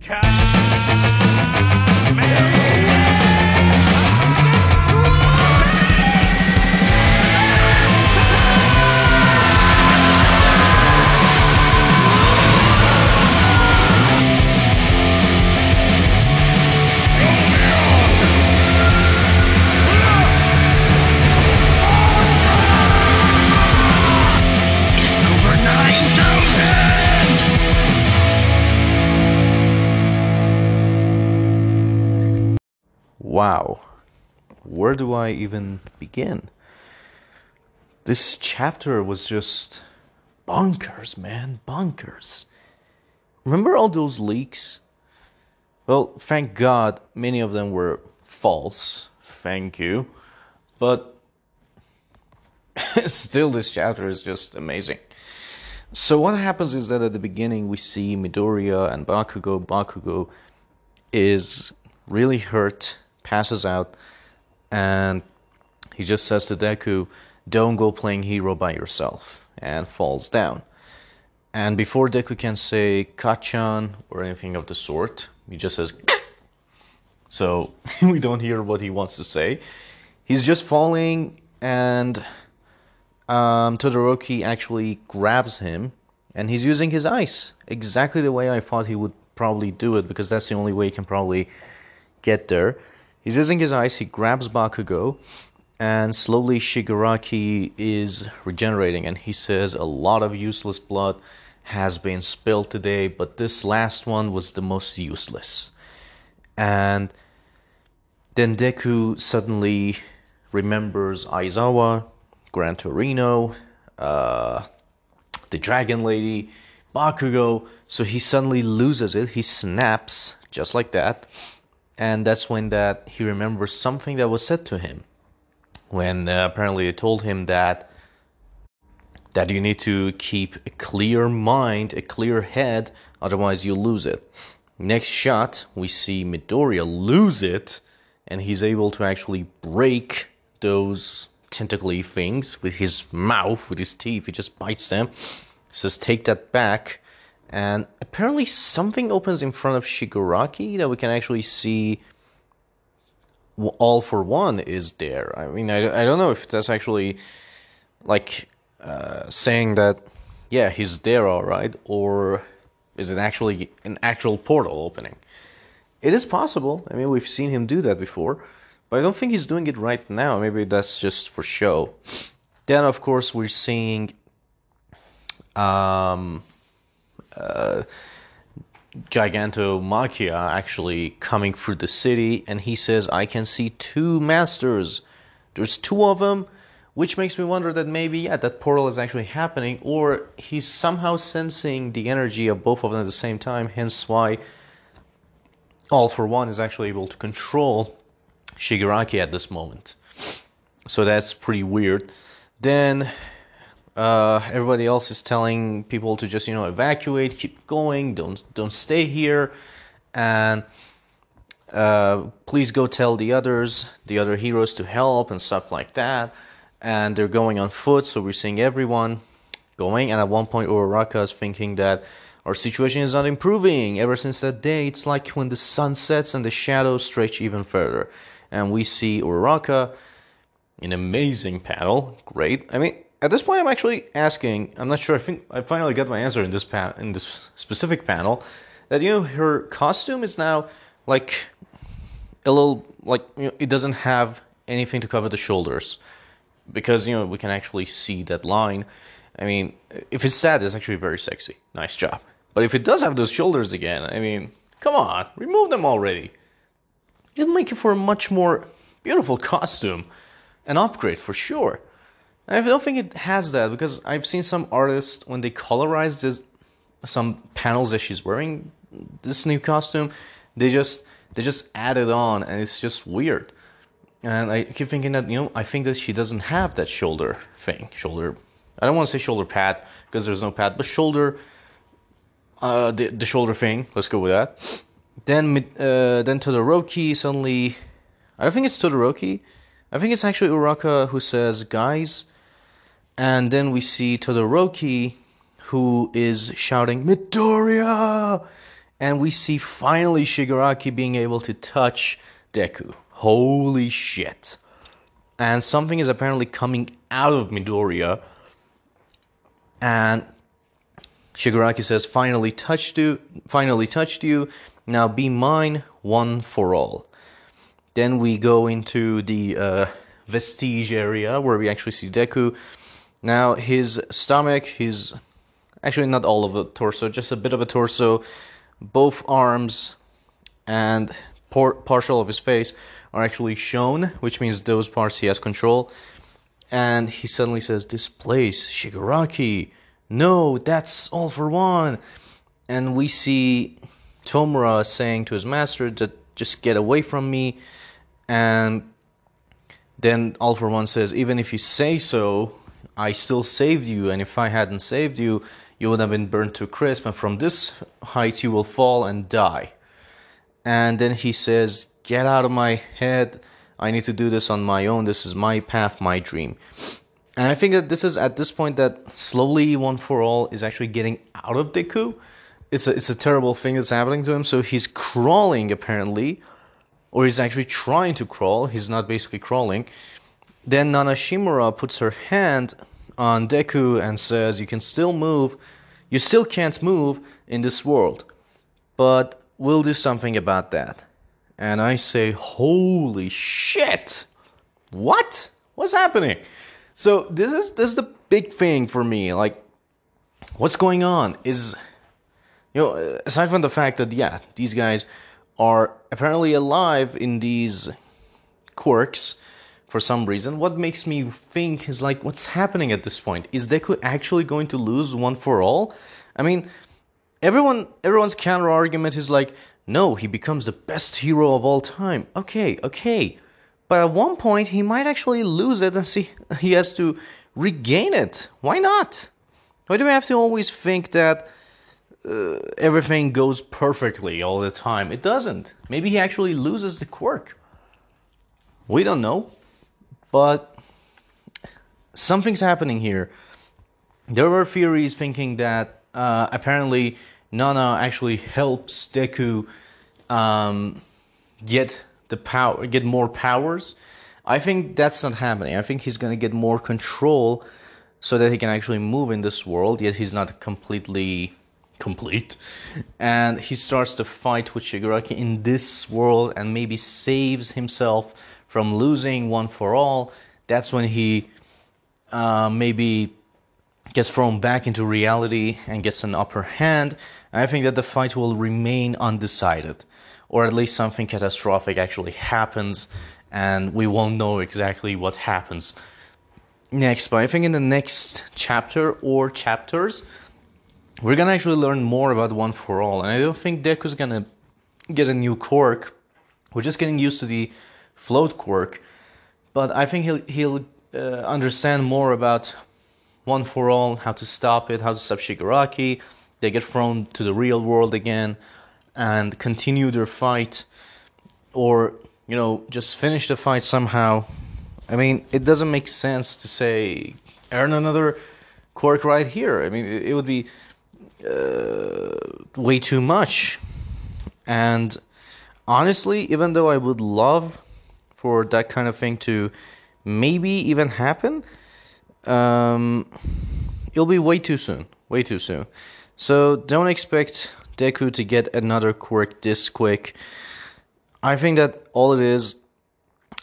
It's Wow. Where do I even begin? This chapter was just bonkers, man. Bonkers. Remember all those leaks? Well, thank God many of them were false. Thank you. But still, this chapter is just amazing. So, what happens is that at the beginning we see Midoriya and Bakugo. Bakugo is really hurt, passes out, and he just says to Deku, Don't go playing hero by yourself, and falls down. And before Deku can say Kacchan or anything of the sort, he just says, so we don't hear what he wants to say. He's just falling, and um, Todoroki actually grabs him, and he's using his ice exactly the way I thought he would probably do it, because that's the only way he can probably get there. He's using his ice, he grabs Bakugo, and slowly Shigaraki is regenerating, and he says a lot of useless blood has been spilled today, but this last one was the most useless. And then Deku suddenly remembers Aizawa, Gran Torino, uh, the Dragon Lady, Bakugo. So he suddenly loses it. He snaps just like that, and that's when that he remembers something that was said to him. When uh, apparently it told him that that you need to keep a clear mind, a clear head, otherwise you lose it. Next shot, we see Midoriya lose it, and he's able to actually break those tentacly things with his mouth, with his teeth. He just bites them, says, Take that back. And apparently, something opens in front of Shigaraki that we can actually see. All for one is there. I mean, I, I don't know if that's actually like uh, saying that, yeah, he's there, all right, or is it actually an actual portal opening? It is possible. I mean, we've seen him do that before, but I don't think he's doing it right now. Maybe that's just for show. Then, of course, we're seeing um, Gigantomachia actually coming through the city, and he says, I can see two masters. There's two of them, which makes me wonder that maybe, yeah, that portal is actually happening, or he's somehow sensing the energy of both of them at the same time, hence why All for One is actually able to control Shigaraki at this moment. So that's pretty weird. Then uh, everybody else is telling people to just you know evacuate, keep going, don't don't stay here, and uh, please go tell the others, the other heroes to help and stuff like that. And they're going on foot, so we're seeing everyone going. And at one point, Uraraka is thinking that our situation is not improving. Ever since that day, it's like when the sun sets and the shadows stretch even further. And we see Uraraka, an amazing panel, great. I mean, at this point, I'm actually asking. I'm not sure. I think I finally got my answer in this pan in this specific panel. That you know, her costume is now like a little like you know, it doesn't have anything to cover the shoulders because you know we can actually see that line. I mean, if it's sad, it's actually very sexy. Nice job. But if it does have those shoulders again, I mean, come on, remove them already. It'll make it for a much more beautiful costume, an upgrade for sure. I don't think it has that because I've seen some artists when they colorize this, some panels that she's wearing this new costume, they just they just add it on and it's just weird. And I keep thinking that you know I think that she doesn't have that shoulder thing, shoulder. I don't want to say shoulder pad because there's no pad, but shoulder. Uh, the the shoulder thing. Let's go with that. Then uh, then Todoroki suddenly, I don't think it's Todoroki. I think it's actually Uraka who says, "Guys," and then we see Todoroki, who is shouting Midoriya, and we see finally Shigaraki being able to touch Deku. Holy shit. And something is apparently coming out of Midoriya. And Shigaraki says, finally touched you, finally touched you, now be mine one for all. Then we go into the uh, vestige area where we actually see Deku. Now his stomach, his actually not all of the torso, just a bit of a torso, both arms and por- partial of his face are actually shown, which means those parts he has control. And he suddenly says, This place, Shigaraki, no, that's all for one. And we see Tomura saying to his master that just get away from me. And then All for One says, Even if you say so, I still saved you. And if I hadn't saved you, you would have been burned to crisp. And from this height, you will fall and die. And then he says, Get out of my head. I need to do this on my own. This is my path, my dream. And I think that this is at this point that slowly One for All is actually getting out of Deku. It's a, it's a terrible thing that's happening to him. So he's crawling apparently, or he's actually trying to crawl. He's not basically crawling. Then Nana Shimura puts her hand on Deku and says, You can still move. You still can't move in this world. But we'll do something about that and I say, "Holy shit! What? What's happening?" So this is this is the big thing for me. Like, what's going on? Is you know, aside from the fact that yeah, these guys are apparently alive in these quirks for some reason. What makes me think is like, what's happening at this point? Is Deku actually going to lose one for all? I mean, everyone everyone's counter argument is like, no, he becomes the best hero of all time. Okay, okay. But at one point, he might actually lose it and see he has to regain it. Why not? Why do we have to always think that uh, everything goes perfectly all the time? It doesn't. Maybe he actually loses the quirk. We don't know. But something's happening here. There were theories thinking that uh, apparently Nana actually helps Deku um, get the power, get more powers. I think that's not happening. I think he's to get more control so that he can actually move in this world. Yet he's not completely complete, and he starts to fight with Shigaraki in this world and maybe saves himself from losing one for all. That's when he uh, maybe gets thrown back into reality and gets an upper hand. I think that the fight will remain undecided, or at least something catastrophic actually happens, and we won't know exactly what happens next. But I think in the next chapter or chapters, we're gonna actually learn more about One for All, and I don't think Deku's gonna get a new quirk. We're just getting used to the float quirk, but I think he'll he'll uh, understand more about One for All, how to stop it, how to stop Shigaraki. They get thrown to the real world again and continue their fight or you know just finish the fight somehow. I mean it doesn't make sense to say earn another quirk right here. I mean it, would be uh, way too much. And honestly even though i would love for that kind of thing to maybe even happen um, it'll be way too soon way too soon so don't expect Deku to get another quirk this quick. I think that all it is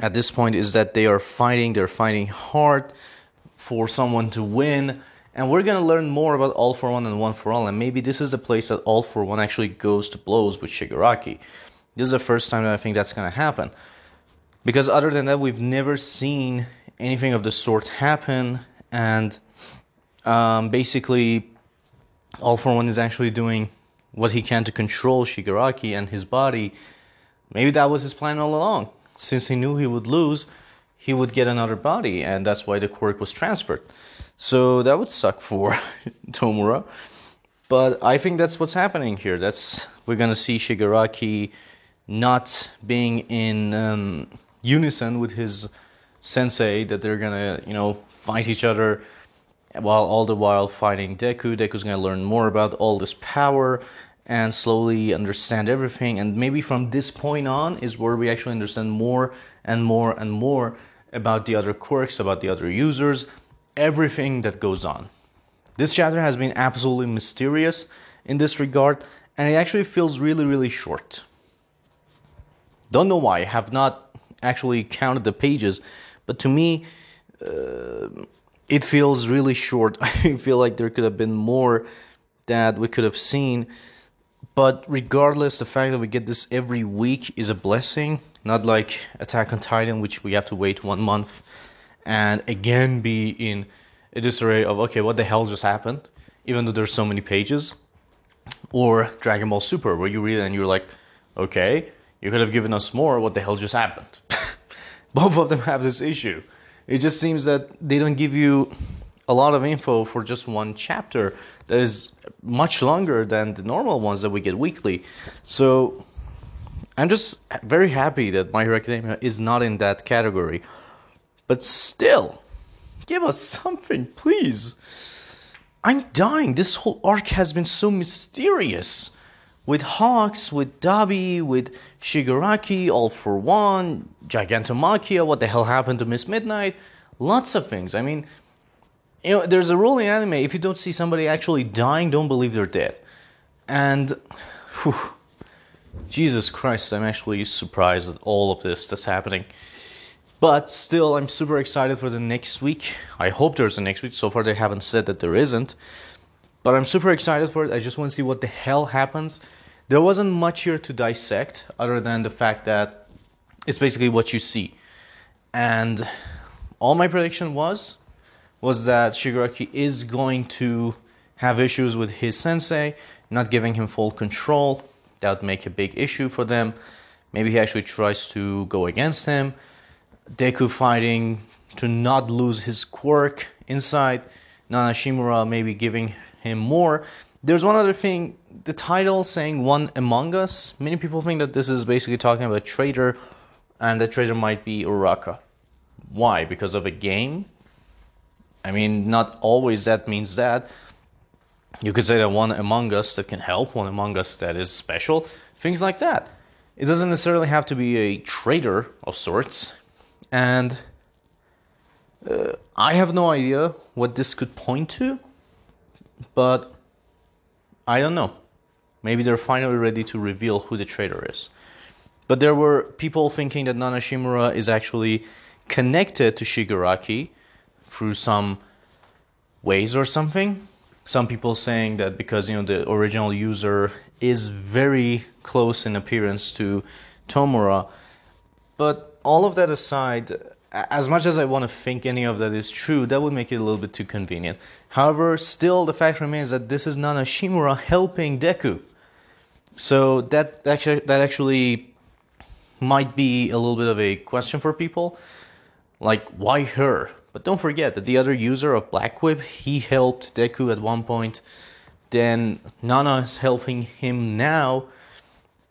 at this point is that they are fighting, they're fighting hard for someone to win. And we're gonna learn more about All for One and One for All, and maybe this is the place that All for One actually goes to blows with Shigaraki. This is the first time that I think that's gonna happen. Because other than that, we've never seen anything of the sort happen, and um, basically all for One is actually doing what he can to control Shigaraki and his body. Maybe that was his plan all along. Since he knew he would lose, he would get another body, and that's why the quirk was transferred. So that would suck for Tomura. But I think that's what's happening here. That's we're gonna see Shigaraki not being in um, unison with his sensei. That they're gonna, you know, fight each other while all the while fighting Deku. Deku's gonna learn more about all this power and slowly understand everything. And maybe from this point on is where we actually understand more and more and more about the other quirks, about the other users, everything that goes on. This chapter has been absolutely mysterious in this regard, and it actually feels really, really short. Don't know why, I have not actually counted the pages, but to me, uh, it feels really short. I feel like there could have been more that we could have seen. But regardless, the fact that we get this every week is a blessing. Not like Attack on Titan, which we have to wait one month and again be in a disarray of okay, what the hell just happened? Even though there's so many pages. Or Dragon Ball Super, where you read and you're like, okay, you could have given us more. What the hell just happened? Both of them have this issue. It just seems that they don't give you a lot of info for just one chapter that is much longer than the normal ones that we get weekly. So I'm just very happy that My Hero Academia is not in that category. But still, give us something, please. I'm dying. This whole arc has been so mysterious. With Hawks, with Dabi, with Shigaraki, All for One, Gigantomachia, what the hell happened to Miss Midnight? Lots of things. I mean, you know, there's a rule in anime if you don't see somebody actually dying, don't believe they're dead. And, whew, Jesus Christ, I'm actually surprised at all of this that's happening. But still, I'm super excited for the next week. I hope there's a next week. So far, they haven't said that there isn't. But I'm super excited for it. I just want to see what the hell happens. There wasn't much here to dissect other than the fact that it's basically what you see. And all my prediction was was that Shigaraki is going to have issues with his sensei, not giving him full control. That would make a big issue for them. Maybe he actually tries to go against him. Deku fighting to not lose his quirk inside. Nana Shimura maybe giving him more. There's one other thing. The title saying one among us. Many people think that this is basically talking about a traitor, and the traitor might be Uraka. Why? Because of a game? I mean, not always that means that. You could say that one among us that can help, one among us that is special, things like that. It doesn't necessarily have to be a traitor of sorts. And uh, I have no idea what this could point to, but I don't know. Maybe they're finally ready to reveal who the traitor is. But there were people thinking that Nana Shimura is actually connected to Shigaraki through some ways or something. Some people saying that because you know the original user is very close in appearance to Tomura, but all of that aside, as much as I want to think any of that is true, that would make it a little bit too convenient. However, still the fact remains that this is Nana Shimura helping Deku. So that actually that actually might be a little bit of a question for people. Like why her? But don't forget that the other user of Black Whip, he helped Deku at one point. Then Nana is helping him now.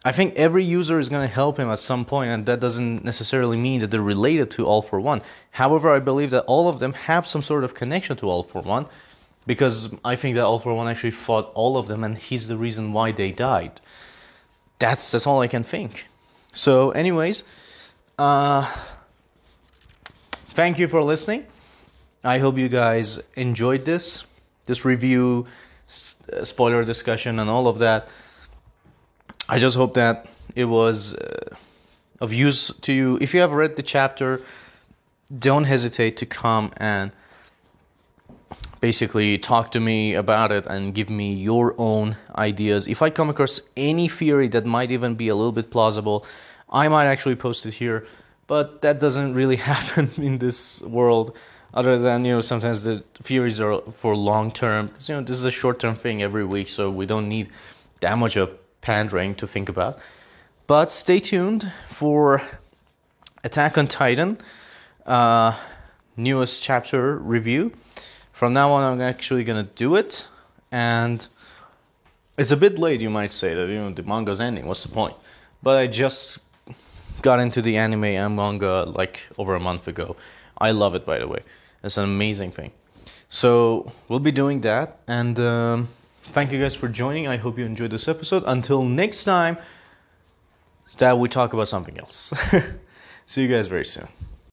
I think every user is going to help him at some point, and that doesn't necessarily mean that they're related to All for One. However, I believe that all of them have some sort of connection to All for One, because I think that All for One actually fought all of them, and he's the reason why they died. That's that's all I can think. So, anyways, uh, thank you for listening. I hope you guys enjoyed this, this review, uh, spoiler discussion, and all of that. I just hope that it was uh, of use to you. If you have read the chapter, don't hesitate to come and basically talk to me about it and give me your own ideas. If I come across any theory that might even be a little bit plausible, I might actually post it here. But that doesn't really happen in this world other than you know sometimes the theories are for long term you know this is a short term thing every week so we don't need that much of pandering to think about. But stay tuned for attack on titan uh, newest chapter review. From now on i'm actually gonna do it and it's a bit late you might say that you know the manga's ending. What's the point? But i just got into the anime and manga like over a month ago. I love it by the way. It's an amazing thing. So we'll be doing that, and um, thank you guys for joining. I hope you enjoyed this episode. Until next time, that we talk about something else. See you guys very soon.